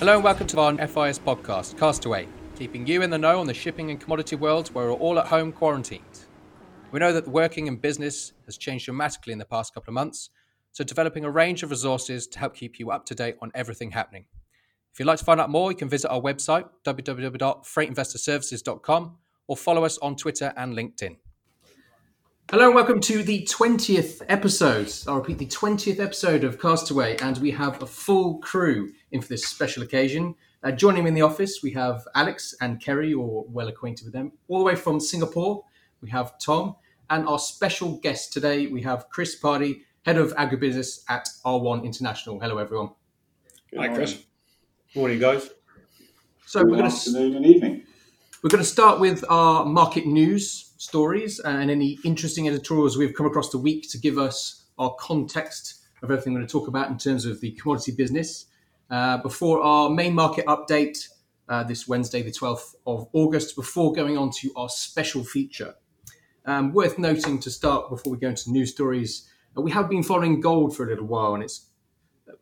Hello and welcome to our FIS podcast, Castaway, keeping you in the know on the shipping and commodity world where we're all at home quarantined. We know that the working in business has changed dramatically in the past couple of months, so developing a range of resources to help keep you up to date on everything happening. If you'd like to find out more, you can visit our website, www.freightinvestorservices.com, or follow us on Twitter and LinkedIn. Hello and welcome to the 20th episode. I'll repeat the 20th episode of Castaway, and we have a full crew in for this special occasion. Uh, joining me in the office, we have Alex and Kerry, you're well acquainted with them. All the way from Singapore, we have Tom, and our special guest today, we have Chris Party, Head of Agribusiness at R1 International. Hello, everyone. Good Hi, Chris. Morning, guys. So Good we're going to and evening. We're going to start with our market news stories and any interesting editorials we've come across the week to give us our context of everything we're going to talk about in terms of the commodity business. Uh, before our main market update uh, this Wednesday, the 12th of August, before going on to our special feature. Um, worth noting to start before we go into news stories uh, we have been following gold for a little while, and it's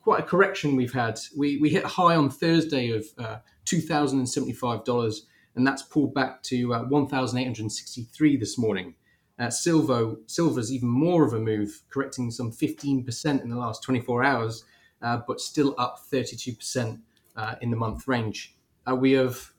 quite a correction we've had. We, we hit high on Thursday of uh, $2,075, and that's pulled back to uh, 1,863 this morning. Uh, silver, silver's even more of a move, correcting some 15% in the last 24 hours, uh, but still up 32% uh, in the month range. Uh, we have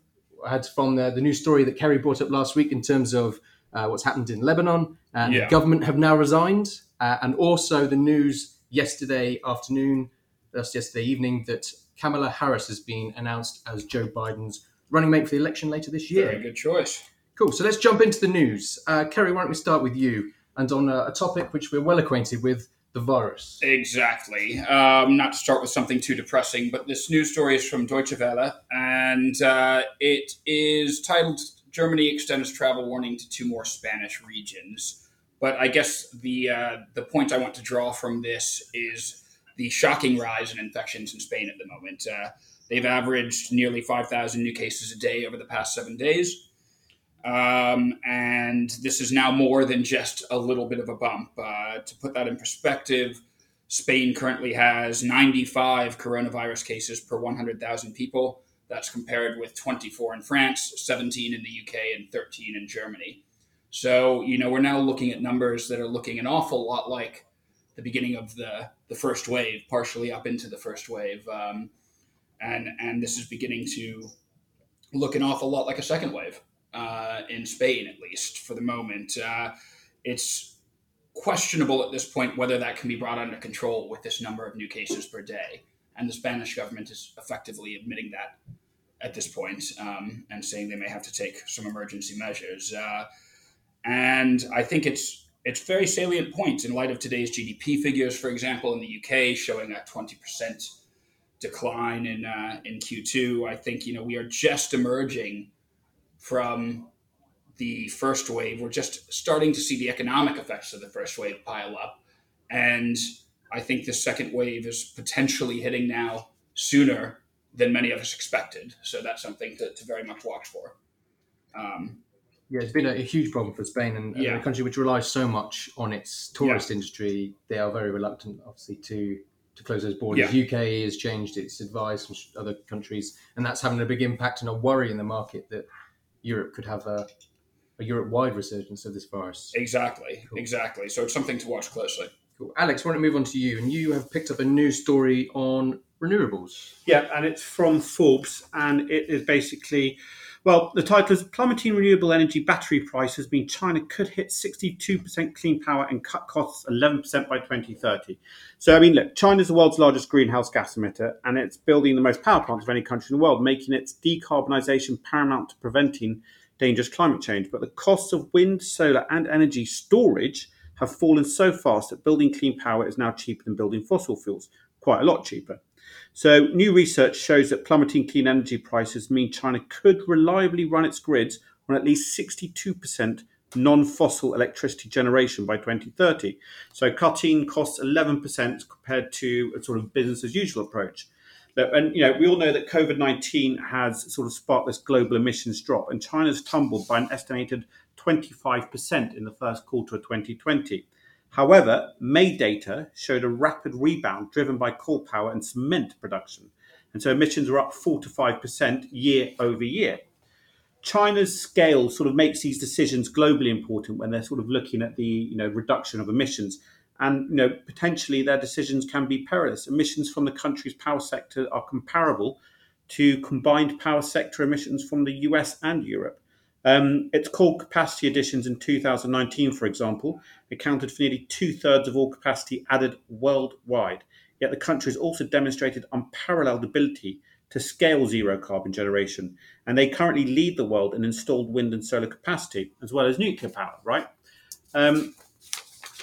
had from the, the news story that Kerry brought up last week in terms of uh, what's happened in Lebanon. And yeah. the government have now resigned. Uh, and also the news yesterday afternoon, just yesterday evening, that Kamala Harris has been announced as Joe Biden's running mate for the election later this year. Very good choice. Cool. So let's jump into the news. Uh, Kerry, why don't we start with you and on a, a topic which we're well acquainted with the virus. Exactly. Um, not to start with something too depressing, but this news story is from Deutsche Welle, and uh, it is titled Germany extends travel warning to two more Spanish regions. But I guess the uh, the point I want to draw from this is the shocking rise in infections in Spain at the moment. Uh, they've averaged nearly 5,000 new cases a day over the past seven days. Um, and this is now more than just a little bit of a bump. Uh, to put that in perspective, Spain currently has 95 coronavirus cases per 100,000 people. That's compared with 24 in France, 17 in the UK, and 13 in Germany. So, you know, we're now looking at numbers that are looking an awful lot like the beginning of the, the first wave, partially up into the first wave. Um, and, and this is beginning to look an awful lot like a second wave uh, in Spain, at least for the moment. Uh, it's questionable at this point whether that can be brought under control with this number of new cases per day. And the Spanish government is effectively admitting that at this point, um, and saying they may have to take some emergency measures. Uh, and I think it's it's very salient point in light of today's GDP figures, for example, in the UK showing a twenty percent decline in uh, in Q2. I think you know we are just emerging from the first wave. We're just starting to see the economic effects of the first wave pile up, and I think the second wave is potentially hitting now sooner than many of us expected. So that's something to, to very much watch for. Um, yeah, it's been a, a, huge problem for Spain and, yeah. a country which relies so much on its tourist yeah. industry. They are very reluctant, obviously, to to close those borders. Yeah. UK has changed its advice from other countries, and that's having a big impact and a worry in the market that Europe could have a, a Europe-wide resurgence of this virus. Exactly, cool. exactly. So it's something to watch closely. Cool. Alex, why don't we move on to you? And you have picked up a new story on renewables. Yeah, and it's from Forbes, and it is basically, well, the title is Plummeting Renewable Energy Battery Prices Mean China Could Hit 62% Clean Power and Cut Costs 11% by 2030. So, I mean, look, China's the world's largest greenhouse gas emitter, and it's building the most power plants of any country in the world, making its decarbonisation paramount to preventing dangerous climate change. But the costs of wind, solar, and energy storage have fallen so fast that building clean power is now cheaper than building fossil fuels, quite a lot cheaper. So, new research shows that plummeting clean energy prices mean China could reliably run its grids on at least 62% non fossil electricity generation by 2030. So, cutting costs 11% compared to a sort of business as usual approach. And you know, we all know that COVID 19 has sort of sparked this global emissions drop, and China's tumbled by an estimated 25% in the first quarter of 2020. However, May data showed a rapid rebound driven by coal power and cement production. And so emissions were up 4 to 5% year over year. China's scale sort of makes these decisions globally important when they're sort of looking at the you know reduction of emissions and you know potentially their decisions can be perilous emissions from the country's power sector are comparable to combined power sector emissions from the US and Europe um, its coal capacity additions in 2019 for example accounted for nearly two-thirds of all capacity added worldwide yet the country has also demonstrated unparalleled ability to scale zero carbon generation. And they currently lead the world in installed wind and solar capacity, as well as nuclear power, right? Um,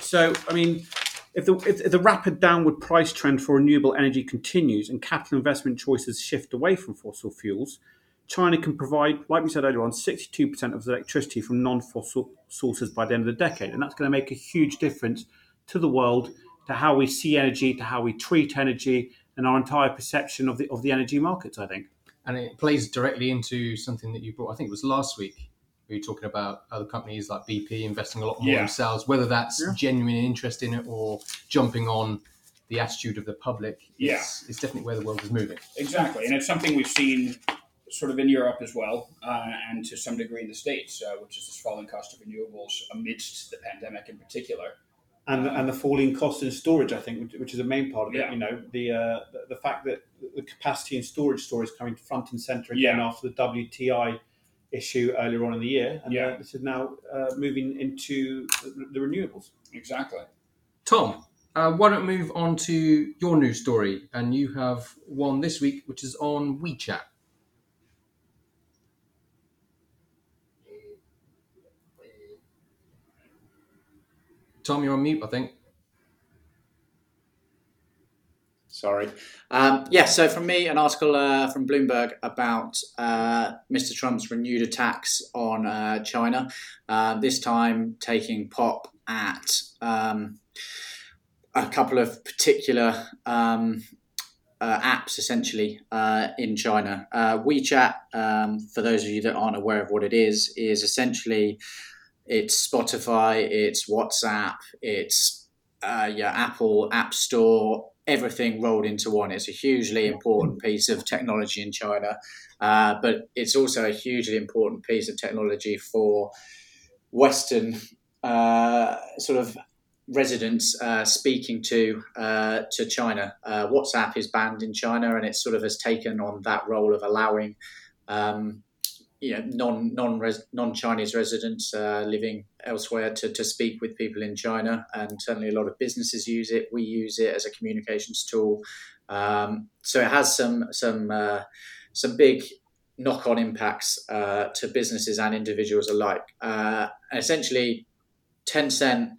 so, I mean, if the, if the rapid downward price trend for renewable energy continues and capital investment choices shift away from fossil fuels, China can provide, like we said earlier on, 62% of its electricity from non fossil sources by the end of the decade. And that's going to make a huge difference to the world, to how we see energy, to how we treat energy, and our entire perception of the of the energy markets. I think, and it plays directly into something that you brought. I think it was last week. We were talking about other companies like BP investing a lot more yeah. themselves, whether that's yeah. genuine interest in it or jumping on the attitude of the public. Yeah, it's definitely where the world is moving. Exactly, and it's something we've seen sort of in Europe as well, uh, and to some degree in the States, uh, which is this falling cost of renewables amidst the pandemic in particular and and the falling cost in storage, I think, which, which is a main part of it. You know, the, uh, the, the fact that the capacity in storage story is coming front and center again yeah. after the WTI issue earlier on in the year, and yeah. this is now uh, moving into the, the, renewables. Exactly. Tom, uh, why don't we move on to your news story? And you have one this week, which is on WeChat. Tom, you're on mute, I think. Sorry. Um, yeah, so from me, an article uh, from Bloomberg about uh, Mr. Trump's renewed attacks on uh, China, uh, this time taking pop at um, a couple of particular um, uh, apps essentially uh, in China. WeChat, um, for those of you that aren't aware of what it is, is essentially it's Spotify, it's WhatsApp, it's uh, yeah, Apple App Store, everything rolled into one. It's a hugely important piece of technology in China, uh, but it's also a hugely important piece of technology for Western uh, sort of residents uh, speaking to uh, to China. Uh, WhatsApp is banned in China, and it sort of has taken on that role of allowing. Um, you know non non non Chinese residents uh, living elsewhere to, to speak with people in China, and certainly a lot of businesses use it. We use it as a communications tool, um, so it has some some uh, some big knock on impacts uh, to businesses and individuals alike. Uh, essentially, Tencent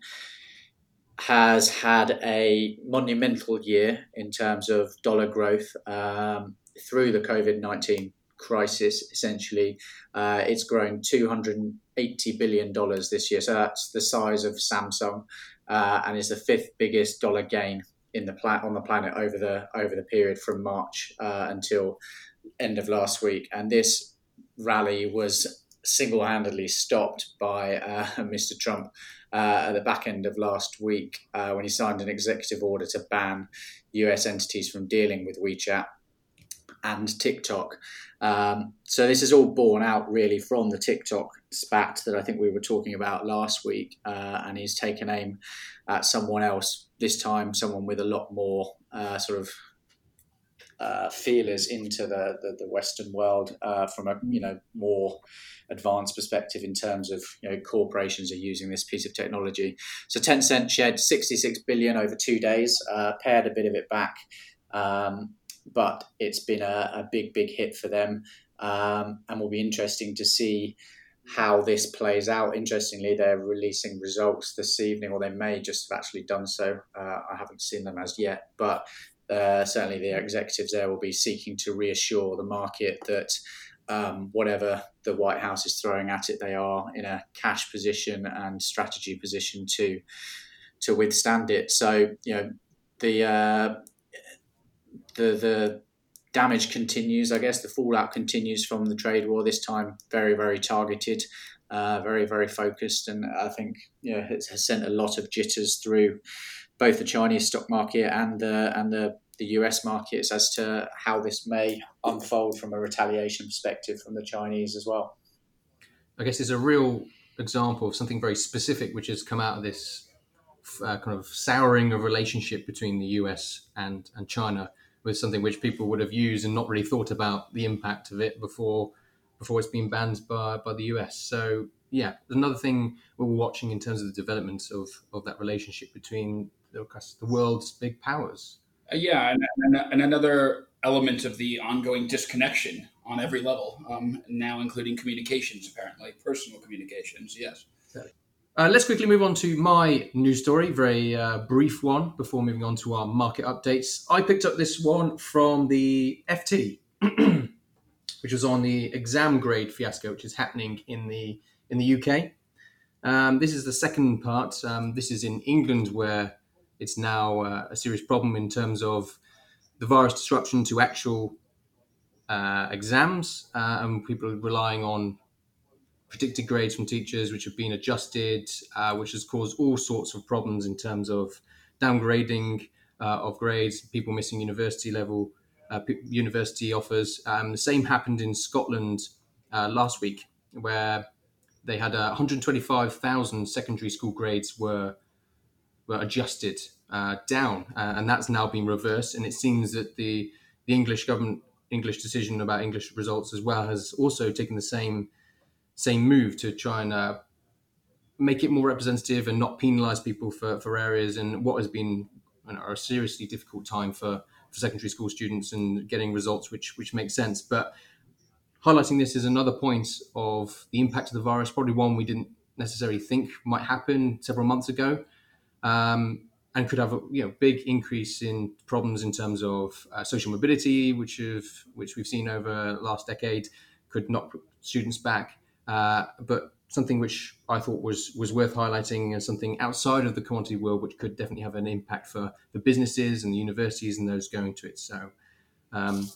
has had a monumental year in terms of dollar growth um, through the COVID nineteen crisis, essentially. Uh, it's grown $280 billion this year. So that's the size of Samsung uh, and is the fifth biggest dollar gain in the pla- on the planet over the over the period from March uh, until end of last week. And this rally was single-handedly stopped by uh, Mr. Trump uh, at the back end of last week uh, when he signed an executive order to ban US entities from dealing with WeChat and TikTok. Um, so this is all born out really from the TikTok spat that I think we were talking about last week, uh, and he's taken aim at someone else this time, someone with a lot more uh, sort of uh, feelers into the, the, the Western world uh, from a you know more advanced perspective in terms of you know corporations are using this piece of technology. So Tencent shed 66 billion over two days, uh, pared a bit of it back. Um, but it's been a, a big, big hit for them. Um, and will be interesting to see how this plays out. Interestingly, they're releasing results this evening, or they may just have actually done so. Uh, I haven't seen them as yet, but uh, certainly the executives there will be seeking to reassure the market that um, whatever the White House is throwing at it, they are in a cash position and strategy position to to withstand it. So you know the uh, the the damage continues. I guess the fallout continues from the trade war. This time, very very targeted, uh, very very focused, and I think know it has sent a lot of jitters through both the Chinese stock market and the and the the US markets as to how this may unfold from a retaliation perspective from the Chinese as well. I guess it's a real example of something very specific which has come out of this uh, kind of souring of relationship between the US and, and China with something which people would have used and not really thought about the impact of it before before it's been banned by, by the US. So yeah, another thing we're watching in terms of the development of, of that relationship between the, the world's big powers. Uh, yeah, and, and, and, another element of the ongoing disconnection on every level, um, now including communications, apparently, personal communications, yes. Uh, let's quickly move on to my news story, very uh, brief one before moving on to our market updates. I picked up this one from the FT, which was on the exam grade fiasco, which is happening in the in the UK. Um, this is the second part. Um, this is in England, where it's now uh, a serious problem in terms of the virus disruption to actual uh, exams, uh, and people relying on predicted grades from teachers, which have been adjusted, uh, which has caused all sorts of problems in terms of downgrading uh, of grades, people missing university level, uh, university offers. Um, the same happened in Scotland last week, where they had uh, 125,000 secondary school grades were were adjusted uh, down, uh, and that's now been reversed. And it seems that the the English government English decision about English results as well has also taken the same same move to try and uh, make it more representative and not penalise people for, for areas and what has been you know, a seriously difficult time for, for secondary school students and getting results which which make sense. But highlighting this is another point of the impact of the virus, probably one we didn't necessarily think might happen several months ago, um, and could have a you know big increase in problems in terms of uh, social mobility, which have which we've seen over the last decade, could knock students back. Uh, but something which I thought was was worth highlighting and something outside of the commodity world, which could definitely have an impact for the businesses and the universities and those going to it. So. Um,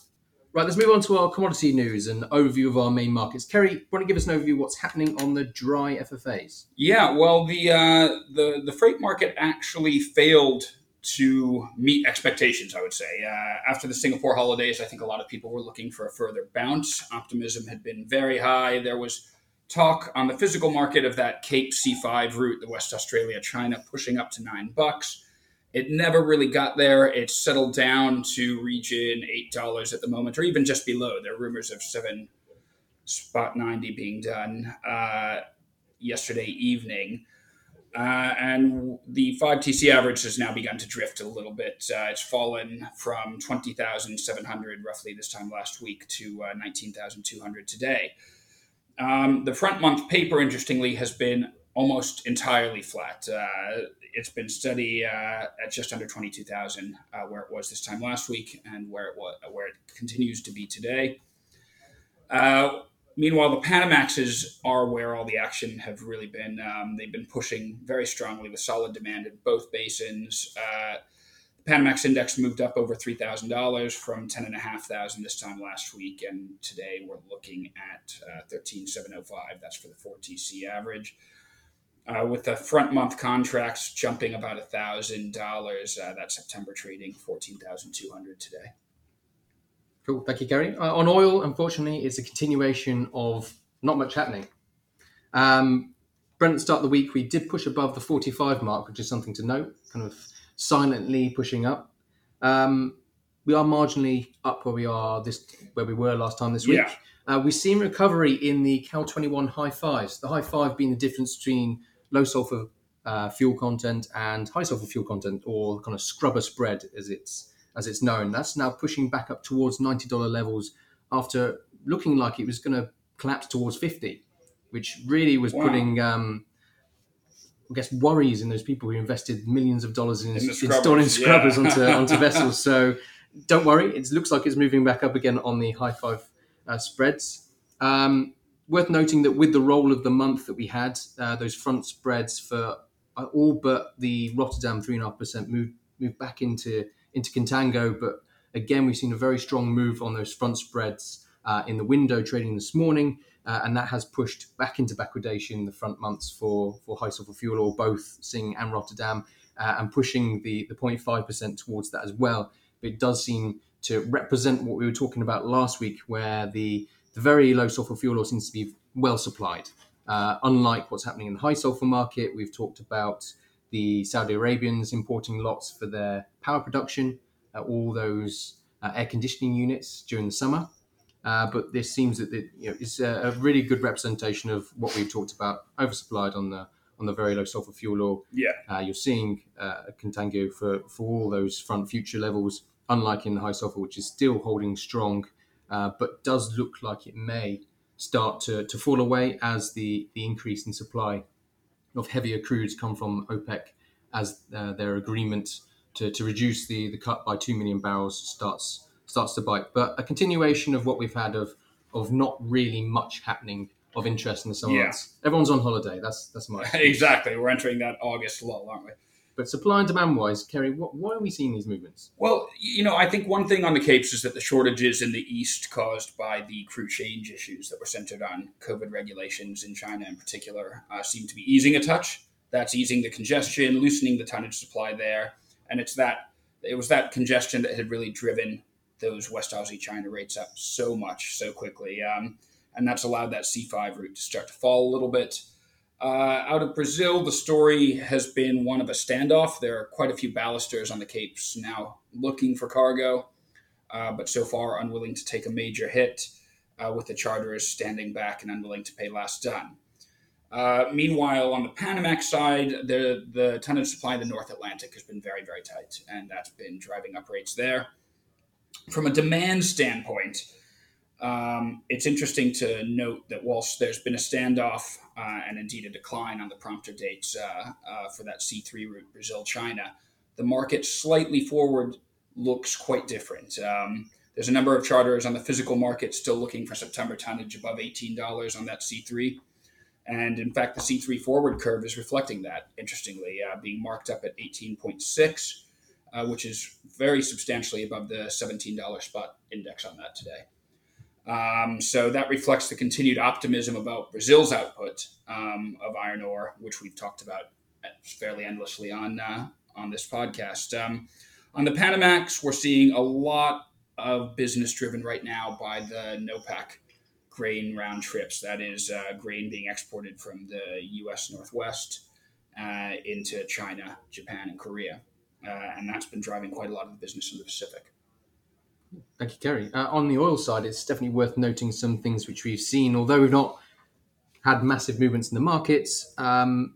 Right, let's move on to our commodity news and overview of our main markets. Kerry, want to give us an overview of what's happening on the dry FFAs? Yeah, well, the uh, the the freight market actually failed to meet expectations. I would say uh, after the Singapore holidays, I think a lot of people were looking for a further bounce. Optimism had been very high. There was talk on the physical market of that Cape C5 route, the West Australia China, pushing up to nine bucks. It never really got there. It's settled down to region eight dollars at the moment, or even just below. There are rumors of seven spot ninety being done uh, yesterday evening. Uh, and the 5TC average has now begun to drift a little bit. Uh, it's fallen from 20,700 roughly this time last week to uh, 19,200 today. Um, the front month paper, interestingly, has been almost entirely flat. Uh, it's been steady uh, at just under 22,000, uh, where it was this time last week, and where it was, where it continues to be today. Uh, meanwhile, the Panamaxes are where all the action have really been. Um, they've been pushing very strongly with solid demand in both basins. Panamax index moved up over three thousand dollars from ten and a half thousand this time last week, and today we're looking at uh, thirteen seven oh five. That's for the four TC average uh, with the front month contracts jumping about a thousand dollars. Uh, that September trading fourteen thousand two hundred today. Cool, thank you, Kerry. Uh, on oil, unfortunately, it's a continuation of not much happening. Um, Brent start the week, we did push above the 45 mark, which is something to note, kind of silently pushing up. Um, we are marginally up where we are this where we were last time this week. Yeah. Uh, we've seen recovery in the Cal 21 high fives. The high five being the difference between low sulfur uh, fuel content and high sulfur fuel content, or kind of scrubber spread as it's as it's known. That's now pushing back up towards ninety dollar levels after looking like it was going to collapse towards fifty, which really was wow. putting. Um, I guess worries in those people who invested millions of dollars in, in installing scrubbers yeah. onto, onto vessels. So don't worry, it looks like it's moving back up again on the high five uh, spreads. Um, worth noting that with the roll of the month that we had, uh, those front spreads for uh, all but the Rotterdam three and a half percent moved moved back into into contango. But again, we've seen a very strong move on those front spreads uh, in the window trading this morning, uh, and that has pushed back into backwardation the front months for for high sulfur fuel oil, both Sing and Rotterdam, uh, and pushing the the 0.5 percent towards that as well. but it does seem to represent what we were talking about last week, where the, the very low sulfur fuel oil seems to be well supplied. Uh, unlike what's happening in the high sulfur market, we've talked about the Saudi Arabians importing lots for their power production, uh, all those uh, air conditioning units during the summer. Uh, but this seems that it, you know, it's a, a, really good representation of what we've talked about, oversupplied on the on the very low sulfur fuel oil. Yeah, uh, you're seeing uh, a contango for for all those front future levels, unlike in the high sulfur, which is still holding strong, uh, but does look like it may start to, to fall away as the, the increase in supply of heavier crudes come from OPEC as uh, their agreement to, to reduce the, the cut by 2 million barrels starts starts to bite. But a continuation of what we've had of of not really much happening of interest in the summer Yeah. months. Everyone's on holiday. That's that's my exactly. We're entering that August lull, aren't we? But supply and demand wise, Kerry, what, why are we seeing these movements? Well, you know, I think one thing on the Capes is that the shortages in the East caused by the crew change issues that were centered on COVID regulations in China in particular uh, seem to be easing a touch. That's easing the congestion, loosening the tonnage supply there, and it's that it was that congestion that had really driven those West Aussie China rates up so much so quickly, um, and that's allowed that C5 route to start to fall a little bit. Uh, out of Brazil, the story has been one of a standoff. There are quite a few ballasters on the Capes now looking for cargo, uh, but so far unwilling to take a major hit, uh, with the charterers standing back and unwilling to pay last done. Uh, meanwhile, on the Panamax side, the, the tonnage supply in the North Atlantic has been very, very tight, and that's been driving up rates there. From a demand standpoint, um, it's interesting to note that whilst there's been a standoff uh, and indeed a decline on the prompter dates uh, uh, for that C3 route, Brazil China, the market slightly forward looks quite different. Um, there's a number of charters on the physical market still looking for September tonnage above $18 on that C3. And in fact, the C3 forward curve is reflecting that, interestingly, uh, being marked up at 18.6, uh, which is very substantially above the $17 spot index on that today. Um, so that reflects the continued optimism about Brazil's output um, of iron ore, which we've talked about fairly endlessly on uh, on this podcast. Um, on the Panamax, we're seeing a lot of business driven right now by the NOPAC grain round trips. That is uh, grain being exported from the U.S. Northwest uh, into China, Japan, and Korea, uh, and that's been driving quite a lot of the business in the Pacific. Thank you, Kerry. Uh, on the oil side, it's definitely worth noting some things which we've seen, although we've not had massive movements in the markets. Um,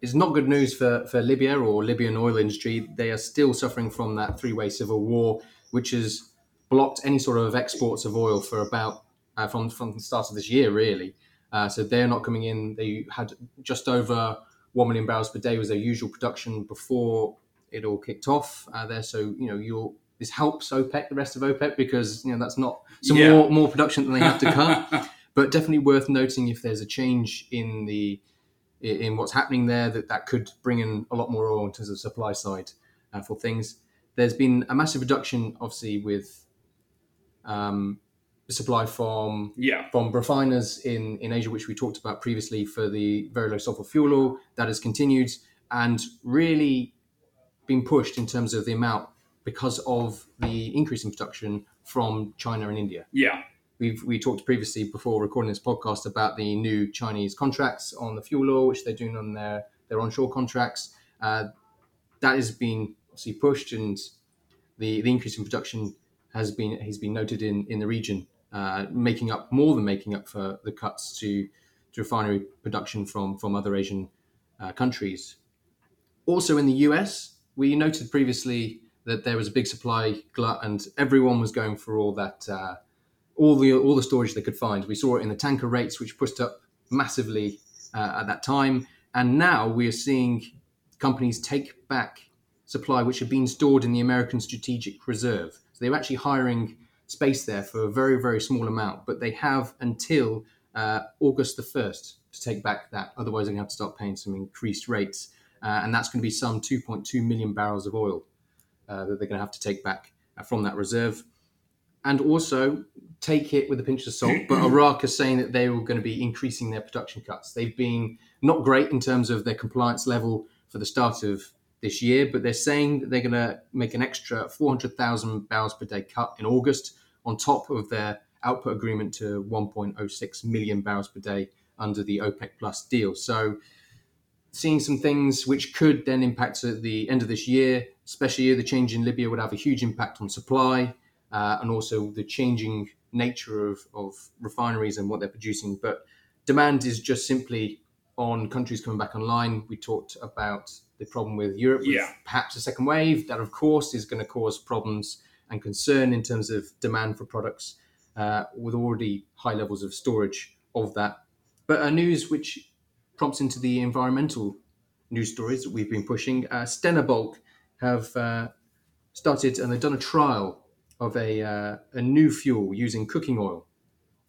it's not good news for, for Libya or Libyan oil industry. They are still suffering from that three way civil war, which has blocked any sort of exports of oil for about uh, from from the start of this year, really. Uh, so they're not coming in. They had just over one million barrels per day was their usual production before it all kicked off uh, there. So you know you're this helps OPEC, the rest of OPEC, because you know that's not some Yeah. more more production than they have to cut. but definitely worth noting if there's a change in the in what's happening there that that could bring in a lot more oil in terms of supply side uh, for things. There's been a massive reduction, obviously, with um, supply from yeah, from refiners in, in Asia, which we talked about previously for the very low sulfur fuel oil, that has continued and really been pushed in terms of the amount because of the increase in production from China and India. yeah, We've we talked previously before recording this podcast about the new Chinese contracts on the fuel oil, which they're doing on their their onshore contracts. Uh, that has been obviously pushed, and the the increase in production has been has been noted in in the region, uh, making up more than making up for the cuts to to refinery production from from other Asian uh, countries. Also in the US, we noted previously that there was a big supply glut, and everyone was going for all that. Uh, all the all the storage they could find. We saw it in the tanker rates, which pushed up massively uh, at that time, and now we are seeing companies take back supply which had been stored in the American Strategic Reserve. So they were actually hiring space there for a very very small amount, but they have until uh, August the first to take back that. Otherwise, they're going to have to start paying some increased rates, uh, and that's going to be some 2.2 million barrels of oil uh, that they're going to have to take back uh, from that reserve and also take it with a pinch of salt. But Iraq is saying that they were going to be increasing their production cuts. They've been not great in terms of their compliance level for the start of this year, but they're saying that they're going to make an extra 400,000 barrels per day cut in August on top of their output agreement to 1.06 million barrels per day under the OPEC Plus deal. So, seeing some things which could then impact at the end of this year, especially the change in Libya would have a huge impact on supply uh, and also the changing nature of, of refineries and what they're producing. But demand is just simply on countries coming back online. We talked about the problem with Europe, with Yeah. perhaps a second wave. That, of course, is going to cause problems and concern in terms of demand for products uh, with already high levels of storage of that. But a news which prompts into the environmental news stories that we've been pushing. Uh, Stena Bulk have uh, started and they've done a trial of a, uh, a new fuel using cooking oil,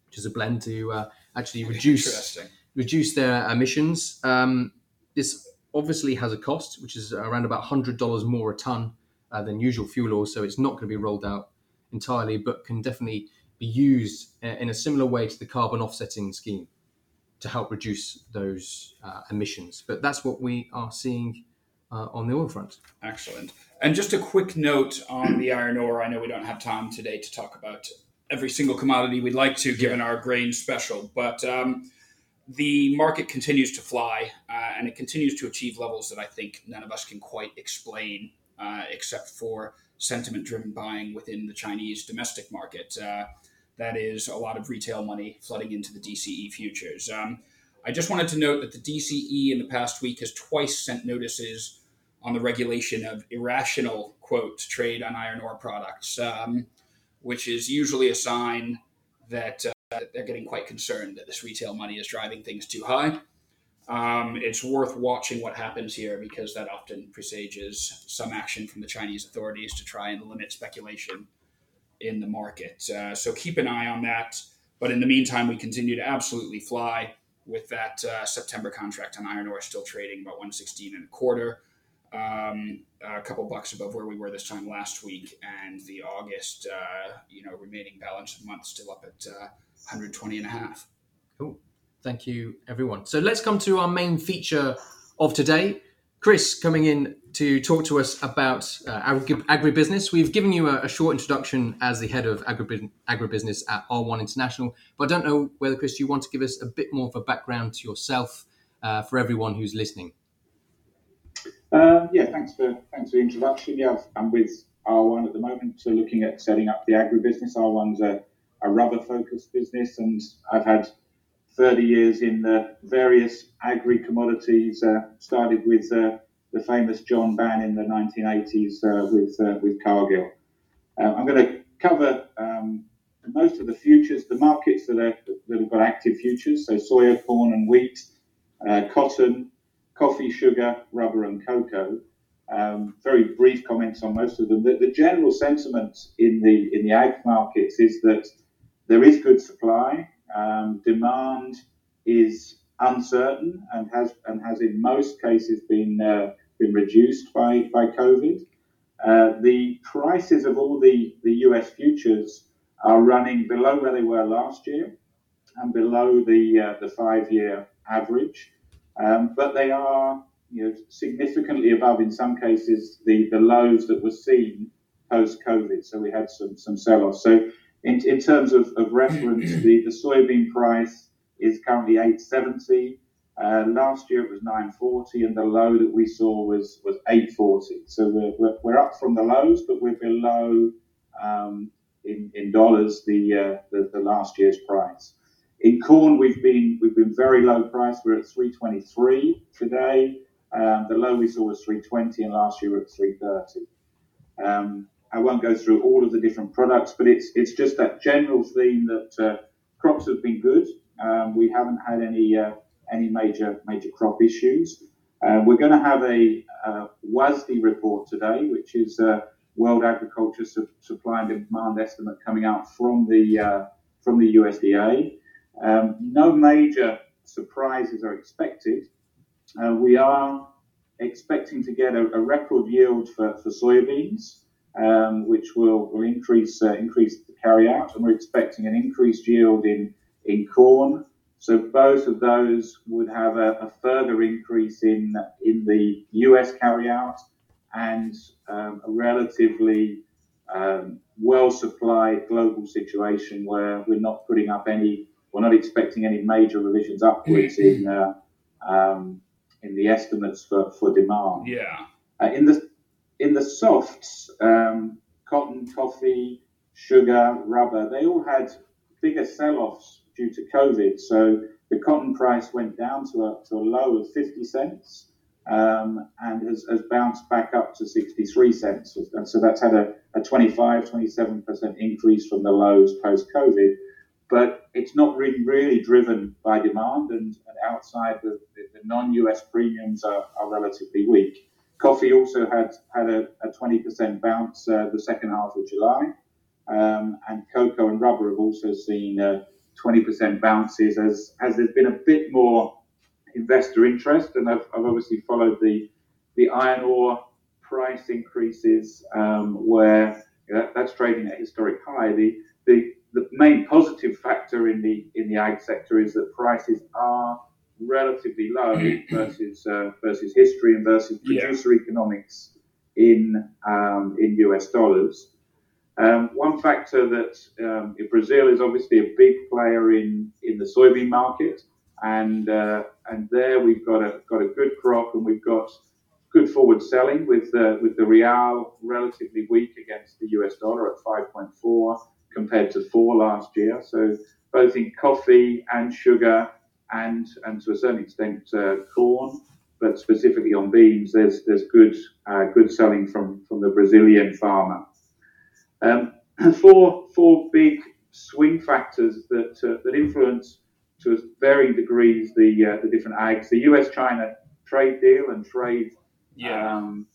which is a blend to uh, actually reduce reduce their emissions. Um, this obviously has a cost, which is around about hundred dollars more a ton uh, than usual fuel oil. So it's not going to be rolled out entirely, but can definitely be used uh, in a similar way to the carbon offsetting scheme to help reduce those uh, emissions. But that's what we are seeing uh, on the oil front. Excellent. And just a quick note on the iron ore. I know we don't have time today to talk about every single commodity we'd like to, given our grain special, but um, the market continues to fly uh, and it continues to achieve levels that I think none of us can quite explain, uh, except for sentiment driven buying within the Chinese domestic market. That is a lot of retail money flooding into the DCE futures. Um, I just wanted to note that the DCE in the past week has twice sent notices on the regulation of irrational quote trade on iron ore products, um, which is usually a sign that, uh, they're getting quite concerned that this retail money is driving things too high. Um, it's worth watching what happens here because that often presages some action from the Chinese authorities to try and limit speculation in the market. Uh, so keep an eye on that. But in the meantime, we continue to absolutely fly with that uh, September contract on iron ore still trading about 116 and a quarter, um, a couple bucks above where we were this time last week, and the August, uh, you know, remaining balance of month still up at uh, 120 and a half. Cool. Thank you, everyone. So let's come to our main feature of today. Chris coming in to talk to us about uh, agri- agribusiness. We've given you a, a short introduction as the head of agribu- agribusiness at R1 International, but I don't know whether, Chris, you want to give us a bit more of a background to yourself uh, for everyone who's listening. Um, yeah, thanks for thanks for the introduction. Yeah, I'm with R1 at the moment, so looking at setting up the agribusiness. R1's a, a rubber-focused business, and I've had 30 years in the various agri commodities. Uh, started with uh, the famous John Bann in the 1980s uh, with uh, with Cargill. Uh, I'm going to cover um, most of the futures, the markets that are that have got active futures, so soya, corn, and wheat, uh, cotton, coffee, sugar, rubber, and cocoa. Um, very brief comments on most of them. The, the general sentiment in the in the ag markets is that there is good supply. Um, demand is uncertain and has and has in most cases been uh, been reduced by by COVID. Uh, the prices of all the, the US futures are running below where they were last year and below the uh, the five year average, um, but they are you know significantly above in some cases the, the lows that were seen post COVID. So we had some some sell off. So in, in terms of, of reference, the, the soybean price is currently 870. Uh, last year it was 940, and the low that we saw was was 840. So we're, we're, we're up from the lows, but we're below um, in, in dollars the, uh, the the last year's price. In corn, we've been we've been very low price. We're at 323 today. Um, the low we saw was 320, and last year we were at 330. Um, I won't go through all of the different products, but it's it's just that general theme that uh, crops have been good. Um, we haven't had any uh, any major major crop issues. Uh, we're going to have a WASDE report today, which is uh, World Agriculture Su- Supply and Demand Estimate coming out from the uh, from the USDA. Um, no major surprises are expected. Uh, we are expecting to get a, a record yield for, for soybeans, um, which will, will increase uh, increase the carryout, and we're expecting an increased yield in in corn. So both of those would have a, a further increase in in the U.S. carryout and um, a relatively um, well supplied global situation where we're not putting up any, we're not expecting any major revisions upwards in, uh, um, in the estimates for, for demand. Yeah. Uh, in the in the softs, um, cotton, coffee, sugar, rubber, they all had bigger sell-offs due to COVID. So the cotton price went down to a, to a low of 50 cents um, and has, has, bounced back up to 63 cents. And so that's had a, a 25, 27% increase from the lows post COVID. But it's not really, really driven by demand, and, and outside the, the, the non US premiums are, are, relatively weak. Coffee also had, had a, a 20% bounce uh, the second half of July, um, and cocoa and rubber have also seen uh, 20% bounces as, as there's been a bit more investor interest, and I've, I've obviously followed the the iron ore price increases um, where you know, that's trading at historic high. The, the the main positive factor in the in the ag sector is that prices are relatively low versus uh, versus history and versus producer yeah. economics in um, in US dollars. Um, one factor that um, Brazil is obviously a big player in in the soybean market and uh, and there we've got a got a good crop, and we've got good forward selling with the with the real relatively weak against the US dollar at 5.4 compared to four last year. So both in coffee and sugar, and and to a certain extent uh, corn, but specifically on beans, there's there's good uh, good selling from from the Brazilian farmer. Um, four four big swing factors that uh, that influence to varying degrees the uh, the different ags. The U.S.-China trade deal and trade yeah. um,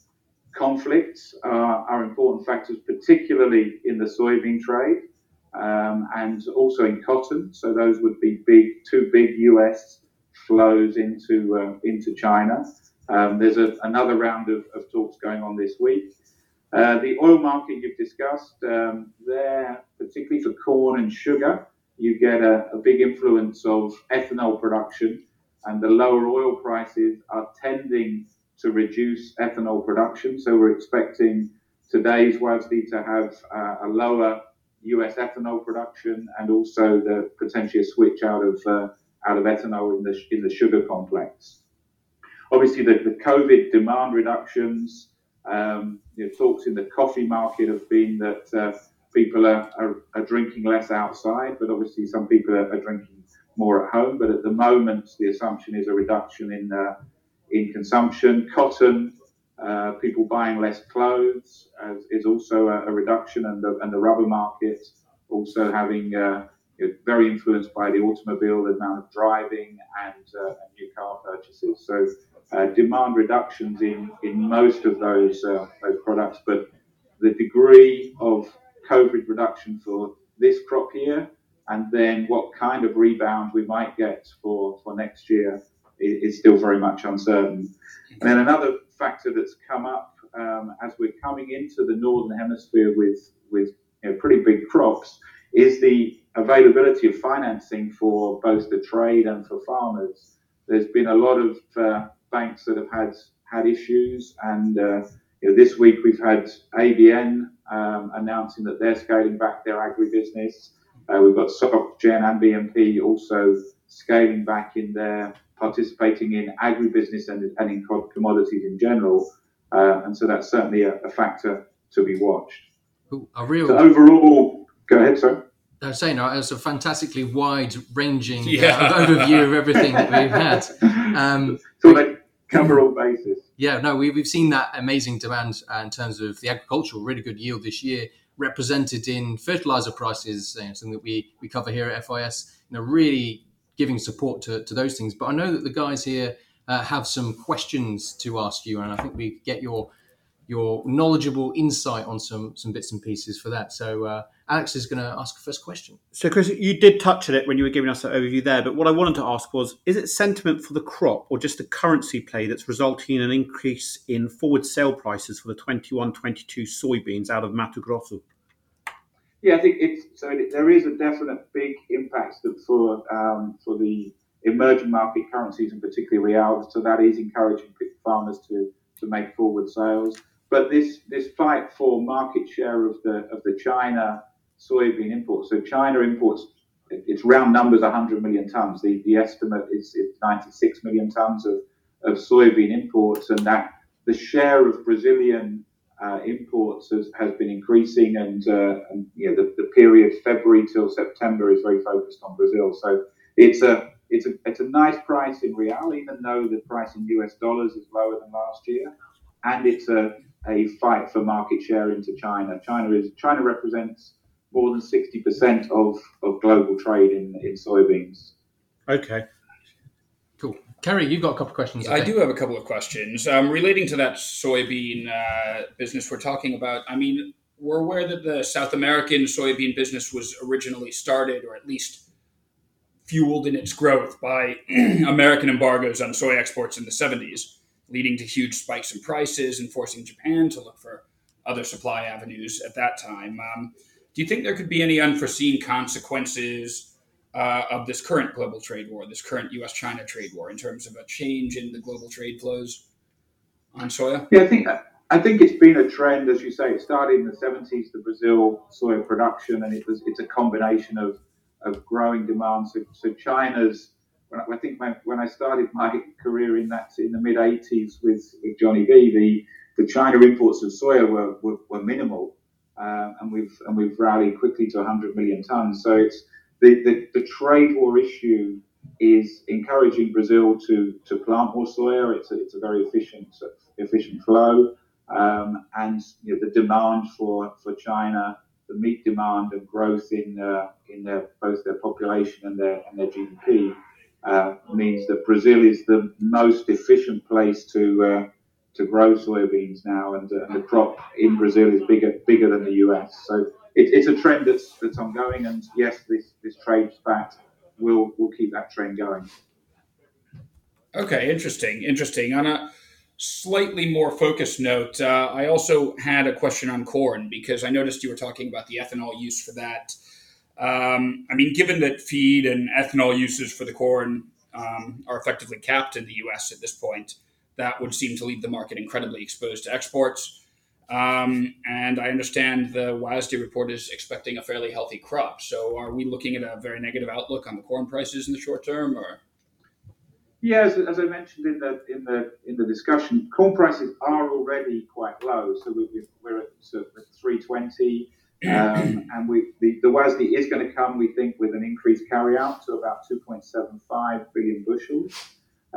conflicts are, are, important factors, particularly in the soybean trade um, and also in cotton. So those would be big two big U.S. flows into uh, into China. Um, there's a, another round of, of, talks going on this week. Uh, the oil market you've discussed um, there, particularly for corn and sugar, you get a, a big influence of ethanol production, and the lower oil prices are tending to reduce ethanol production. So we're expecting today's WASDE to have uh, a lower US ethanol production and also the potentially a switch out of uh, out of ethanol in the in the sugar complex. Obviously, the, the COVID demand reductions. Um, you know, talks in the coffee market have been that uh, people are, are, are, drinking less outside, but obviously some people are, are, drinking more at home. But at the moment, the assumption is a reduction in uh, in consumption. Cotton, uh, people buying less clothes as, is also a, a, reduction, and the, and the rubber market also having uh, very influenced by the automobile, the amount of driving and, uh, and new car purchases. So uh, demand reductions in, in most of those uh, those products, but the degree of COVID reduction for this crop year, and then what kind of rebound we might get for, for next year is, is still very much uncertain. And then another factor that's come up um, as we're coming into the northern hemisphere with with you know, pretty big crops is the availability of financing for both the trade and for farmers. There's been a lot of uh, banks that have had had issues, and uh, you know, this week we've had ABN um, announcing that they're scaling back their agribusiness. Uh, we've got SocGen and BNP also scaling back in their participating in agribusiness and, and in commodities in general. Uh, and so that's certainly a, a factor to be watched. Ooh, a real so overall, go ahead, sir. I was saying uh, it's a fantastically wide-ranging uh, yeah. uh, overview of everything that we've had. Um, so they cover all bases. Yeah, no, we, we've seen that amazing demand uh, in terms of the agricultural, really good yield this year, represented in fertilizer prices, you know, something that we, we cover here at FIS, you know, really giving support to, to those things. But I know that the guys here uh, have some questions to ask you, and I think we get your your knowledgeable insight on some some bits and pieces for that. So uh, Alex is going to ask the first question. So Chris, you did touch on it when you were giving us that overview there, but what I wanted to ask was: Is it sentiment for the crop, or just a currency play that's resulting in an increase in forward sale prices for the 21-22 soybeans out of Mato Grosso? Yeah, I think it's so. There is a definite big impact for um, for the emerging market currencies, and particularly real. So that is encouraging farmers to to make forward sales. but this this fight for market share of the of the China soybean imports. So China imports it's round numbers 100 million tons. The the estimate is, is 96 million tons of, of soybean imports, and that the share of Brazilian uh, imports has, has been increasing, and, uh, and you know, the, the period February till September is very focused on Brazil. So it's a it's a it's a nice price in real, even though the price in US dollars is lower than last year, and it's a a fight for market share into China. China is China represents more than sixty percent of, of global trade in, in soybeans. Okay. Kerry, you've got a couple of questions. I do have a couple of questions um, relating to that soybean uh, business we're talking about. I mean, we're aware that the South American soybean business was originally started, or at least fueled in its growth, by American embargoes on soy exports in the 70s, leading to huge spikes in prices and forcing Japan to look for other supply avenues at that time. Um, do you think there could be any unforeseen consequences? Uh, of this current global trade war, this current U.S. China trade war, in terms of a change in the global trade flows on soya? Yeah, I think I think it's been a trend, as you say. It started in the 70s, the Brazil soya production, and it was it's a combination of of growing demand. So, so China's when I, I think when, when I started my career in that in the mid 80s with, with Johnny B, the, the China imports of soya were, were, were minimal, um, and we've and we've rallied quickly to 100 million tons. So it's the, the, the trade war issue is encouraging Brazil to, to plant more soya. It's a, it's a very efficient efficient flow, um, and you know, the demand for, for China, the meat demand and growth in uh, in their both their population and their and their GDP uh, means that Brazil is the most efficient place to uh, to grow soybeans now, and, uh, the crop in Brazil is bigger bigger than the US. So it, it's a trend that's that's ongoing, and yes, this this trade spat will will keep that trend going. Okay, interesting, interesting. On a slightly more focused note, uh, I also had a question on corn because I noticed you were talking about the ethanol use for that. Um, I mean, given that feed and ethanol uses for the corn um, are effectively capped in the U.S. at this point, that would seem to leave the market incredibly exposed to exports. Um, and I understand the WASDE report is expecting a fairly healthy crop. So, are we looking at a very negative outlook on the corn prices in the short term, or? Yeah, as, as I mentioned in the in the in the discussion, corn prices are already quite low. So we, are at, so at 320, um, and we the, the WASDE is going to come, we think, with an increased carryout to about 2.75 billion bushels.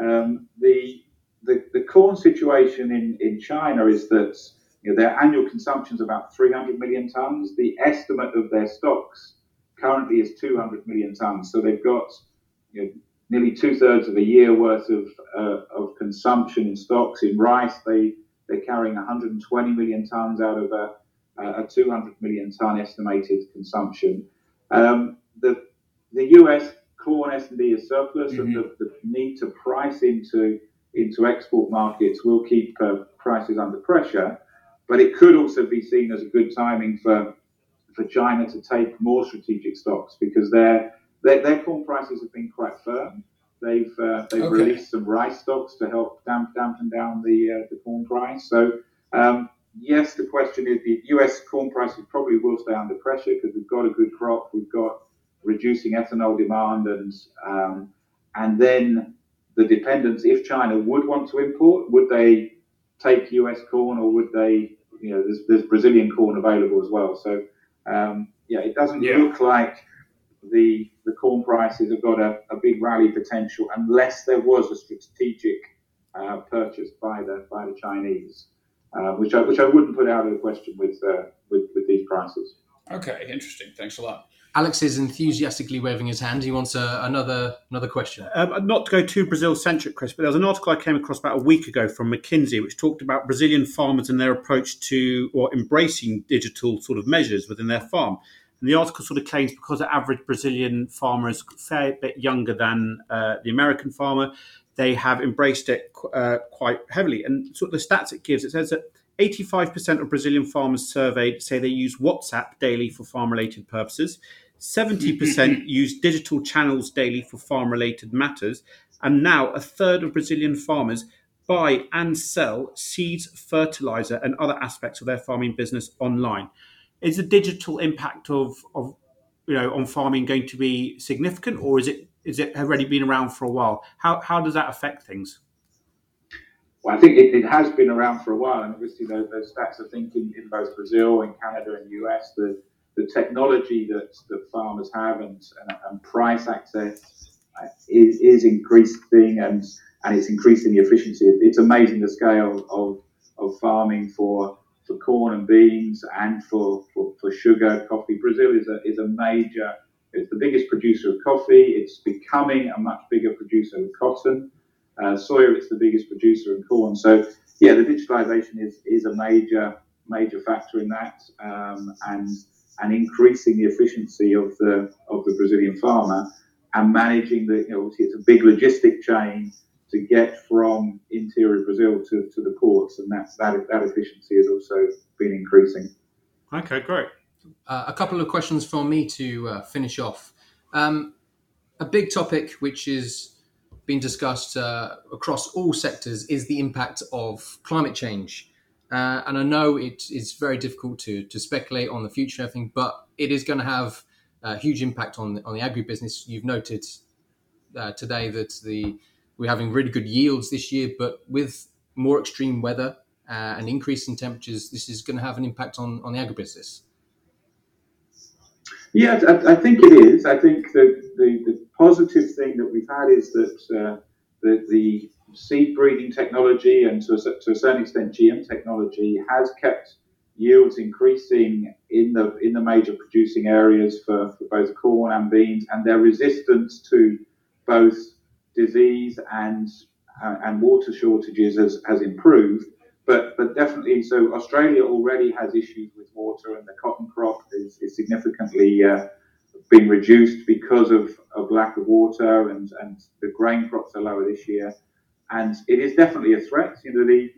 Um, the, the the corn situation in in China is that you know, their annual consumption is about 300 million tons. The estimate of their stocks currently is 200 million tons. So they've got you know, nearly two thirds of a year worth of, uh, of consumption in stocks. In rice, they, they're carrying 120 million tons out of a, a 200 million ton estimated consumption. Um, the, the US corn S&D is surplus, mm-hmm. and the, the, need to price into into export markets will keep uh, prices under pressure. But it could also be seen as a good timing for for China to take more strategic stocks because their their, their corn prices have been quite firm. They've uh, they've okay. released some rice stocks to help damp, dampen down the uh, the corn price. So um, yes, the question is the U.S. corn prices probably will stay under pressure because we've got a good crop, we've got reducing ethanol demand, and um, and then the dependence. If China would want to import, would they take US corn or would they you know, there's, there's Brazilian corn available as well. So um, yeah, it doesn't yeah. look like the the corn prices have got a, a big rally potential unless there was a strategic uh, purchase by the by the Chinese, uh, which I which I wouldn't put out of the question with uh, with with these prices. Okay, interesting. Thanks a lot. Alex is enthusiastically waving his hand. He wants a, another another question. Um, not to go too Brazil centric, Chris, but there was an article I came across about a week ago from McKinsey, which talked about Brazilian farmers and their approach to or embracing digital sort of measures within their farm. And the article sort of claims because the average Brazilian farmer is a fair bit younger than uh, the American farmer, they have embraced it uh, quite heavily. And sort of the stats it gives, it says that 85% of Brazilian farmers surveyed say they use WhatsApp daily for farm related purposes. 70% use digital channels daily for farm related matters. And now a third of Brazilian farmers buy and sell seeds, fertilizer, and other aspects of their farming business online. Is the digital impact of, of you know on farming going to be significant, or is it is it already been around for a while? How how does that affect things? Well, I think it, it has been around for a while, and obviously those, those stats are thinking in both Brazil and Canada and US, the the technology that, that farmers have and, and, and price access uh, is, is increasing and and it's increasing the efficiency. It's amazing the scale of, of farming for for corn and beans and for, for, for sugar, coffee. Brazil is a is a major it's the biggest producer of coffee. It's becoming a much bigger producer of cotton. Uh, soya, it's the biggest producer of corn. So yeah, the digitalization is is a major major factor in that, um, and and increasing the efficiency of the of the Brazilian farmer and managing the you know obviously it's a big logistic chain to get from interior Brazil to, to the ports, and that's that that efficiency has also been increasing. Okay, great. Uh, a couple of questions from me to uh, finish off. Um, a big topic which is being discussed uh, across all sectors is the impact of climate change. Uh, and I know it is very difficult to, to speculate on the future, I think, but it is going to have a huge impact on the, on the agribusiness. You've noted uh, today that the we're having really good yields this year, but with more extreme weather uh, and increase in temperatures, this is going to have an impact on, on the agribusiness. Yeah, I, I think it is. I think that the, the positive thing that we've had is that uh, the, the seed breeding technology and to a, to a certain extent GM technology has kept yields increasing in the in the major producing areas for, for both corn and beans, and their resistance to both disease and uh, and water shortages has, has improved. But but definitely, so Australia already has issues with water, and the cotton crop is, is significantly uh, being reduced because of, of lack of water, and, and the grain crops are lower this year. And it is definitely a threat. You know, the,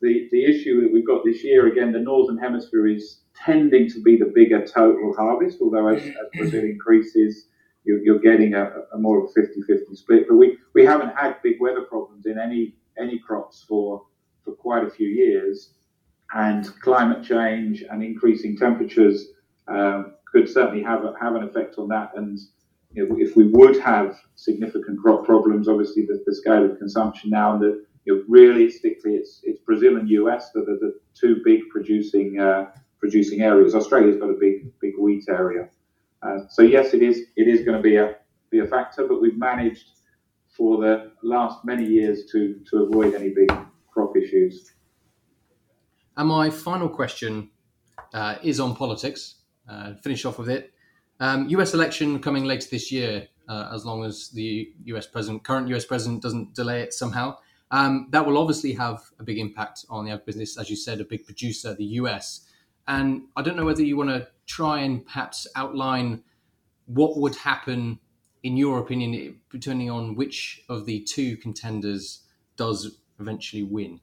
the, the issue that we've got this year, again, the Northern Hemisphere is tending to be the bigger total harvest, although as, as Brazil increases, you're, you're getting a, a, more of a 50-50 split. But we, we haven't had big weather problems in any any crops for for quite a few years, and climate change and increasing temperatures um, could certainly have a, have an effect on that. And you know, if we would have significant crop problems, obviously the, the scale of consumption now, and the you know, realistically, it's it's Brazil and US that are the two big producing uh, producing areas. Australia's got a big big wheat area. Uh, so yes, it is it is going to be a be a factor, but we've managed for the last many years to to avoid any big crop issues. And my final question uh, is on politics. Uh, finish off with it. Um, U.S. election coming later this year, uh, as long as the U.S. president, current U.S. president, doesn't delay it somehow. Um, that will obviously have a big impact on the ag business, as you said, a big producer, the U.S. And I don't know whether you want to try and perhaps outline what would happen, in your opinion, depending on which of the two contenders does eventually win.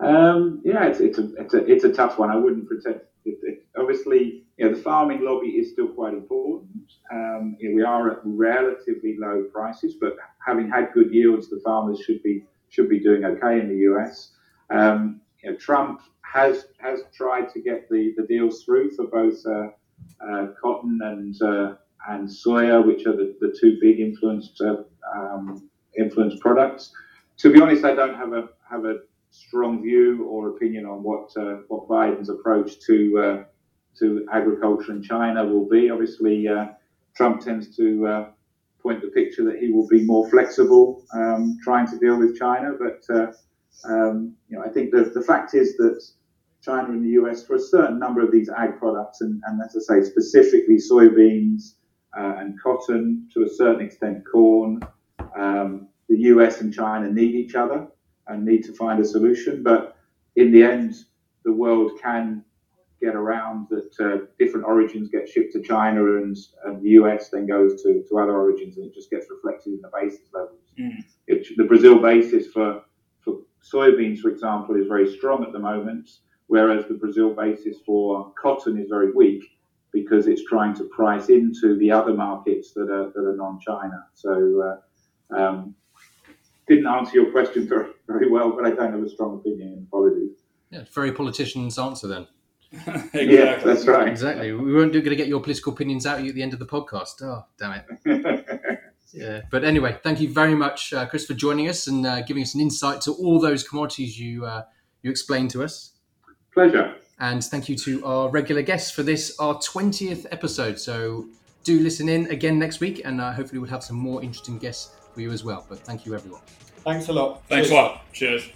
Um, yeah, it's, it's, a, it's, a, it's a tough one. I wouldn't pretend. It, it, obviously, you know, the farming lobby is still quite important. Um, you know, we are at relatively low prices, but having had good yields, the farmers should be should be doing okay in the US. Um, you know, Trump has has tried to get the, the deals through for both uh, uh, cotton and uh, and soya, which are the, the two big influenced uh, um, influenced products. To be honest, I don't have a have a strong view or opinion on what uh, what Biden's approach to uh, to agriculture in China will be. Obviously, Trump tends to point the picture that he will be more flexible, um, trying to deal with China, but um, you know, I think the, the fact is that China and the US for a certain number of these ag products, and, and as I say, specifically soybeans uh, and cotton, to a certain extent corn. US and China need each other and need to find a solution. But in the end, the world can get around that uh, different origins get shipped to China and, and, the US then goes to, to other origins and it just gets reflected in the basis levels. Mm. It, the Brazil basis for, for soybeans, for example, is very strong at the moment whereas the Brazil basis for cotton is very weak because it's trying to price into the other markets that are that are non-China. So uh, um, didn't answer your question very, very well, but I don't have a strong opinion. Apologies. Yeah, very politician's answer then. exactly. Yeah, that's right. Exactly. We weren't going to get your political opinions out at the end of the podcast. Oh, damn it. Yeah. But anyway, thank you very much, uh, Chris, for joining us and uh, giving us an insight to all those commodities you uh, you explained to us. Pleasure. And thank you to our regular guests for this, our 20th episode. So do listen in again next week, and uh, hopefully we'll have some more interesting guests for you as well. But thank you, everyone. Thanks a lot. Thanks Cheers. a lot. Cheers.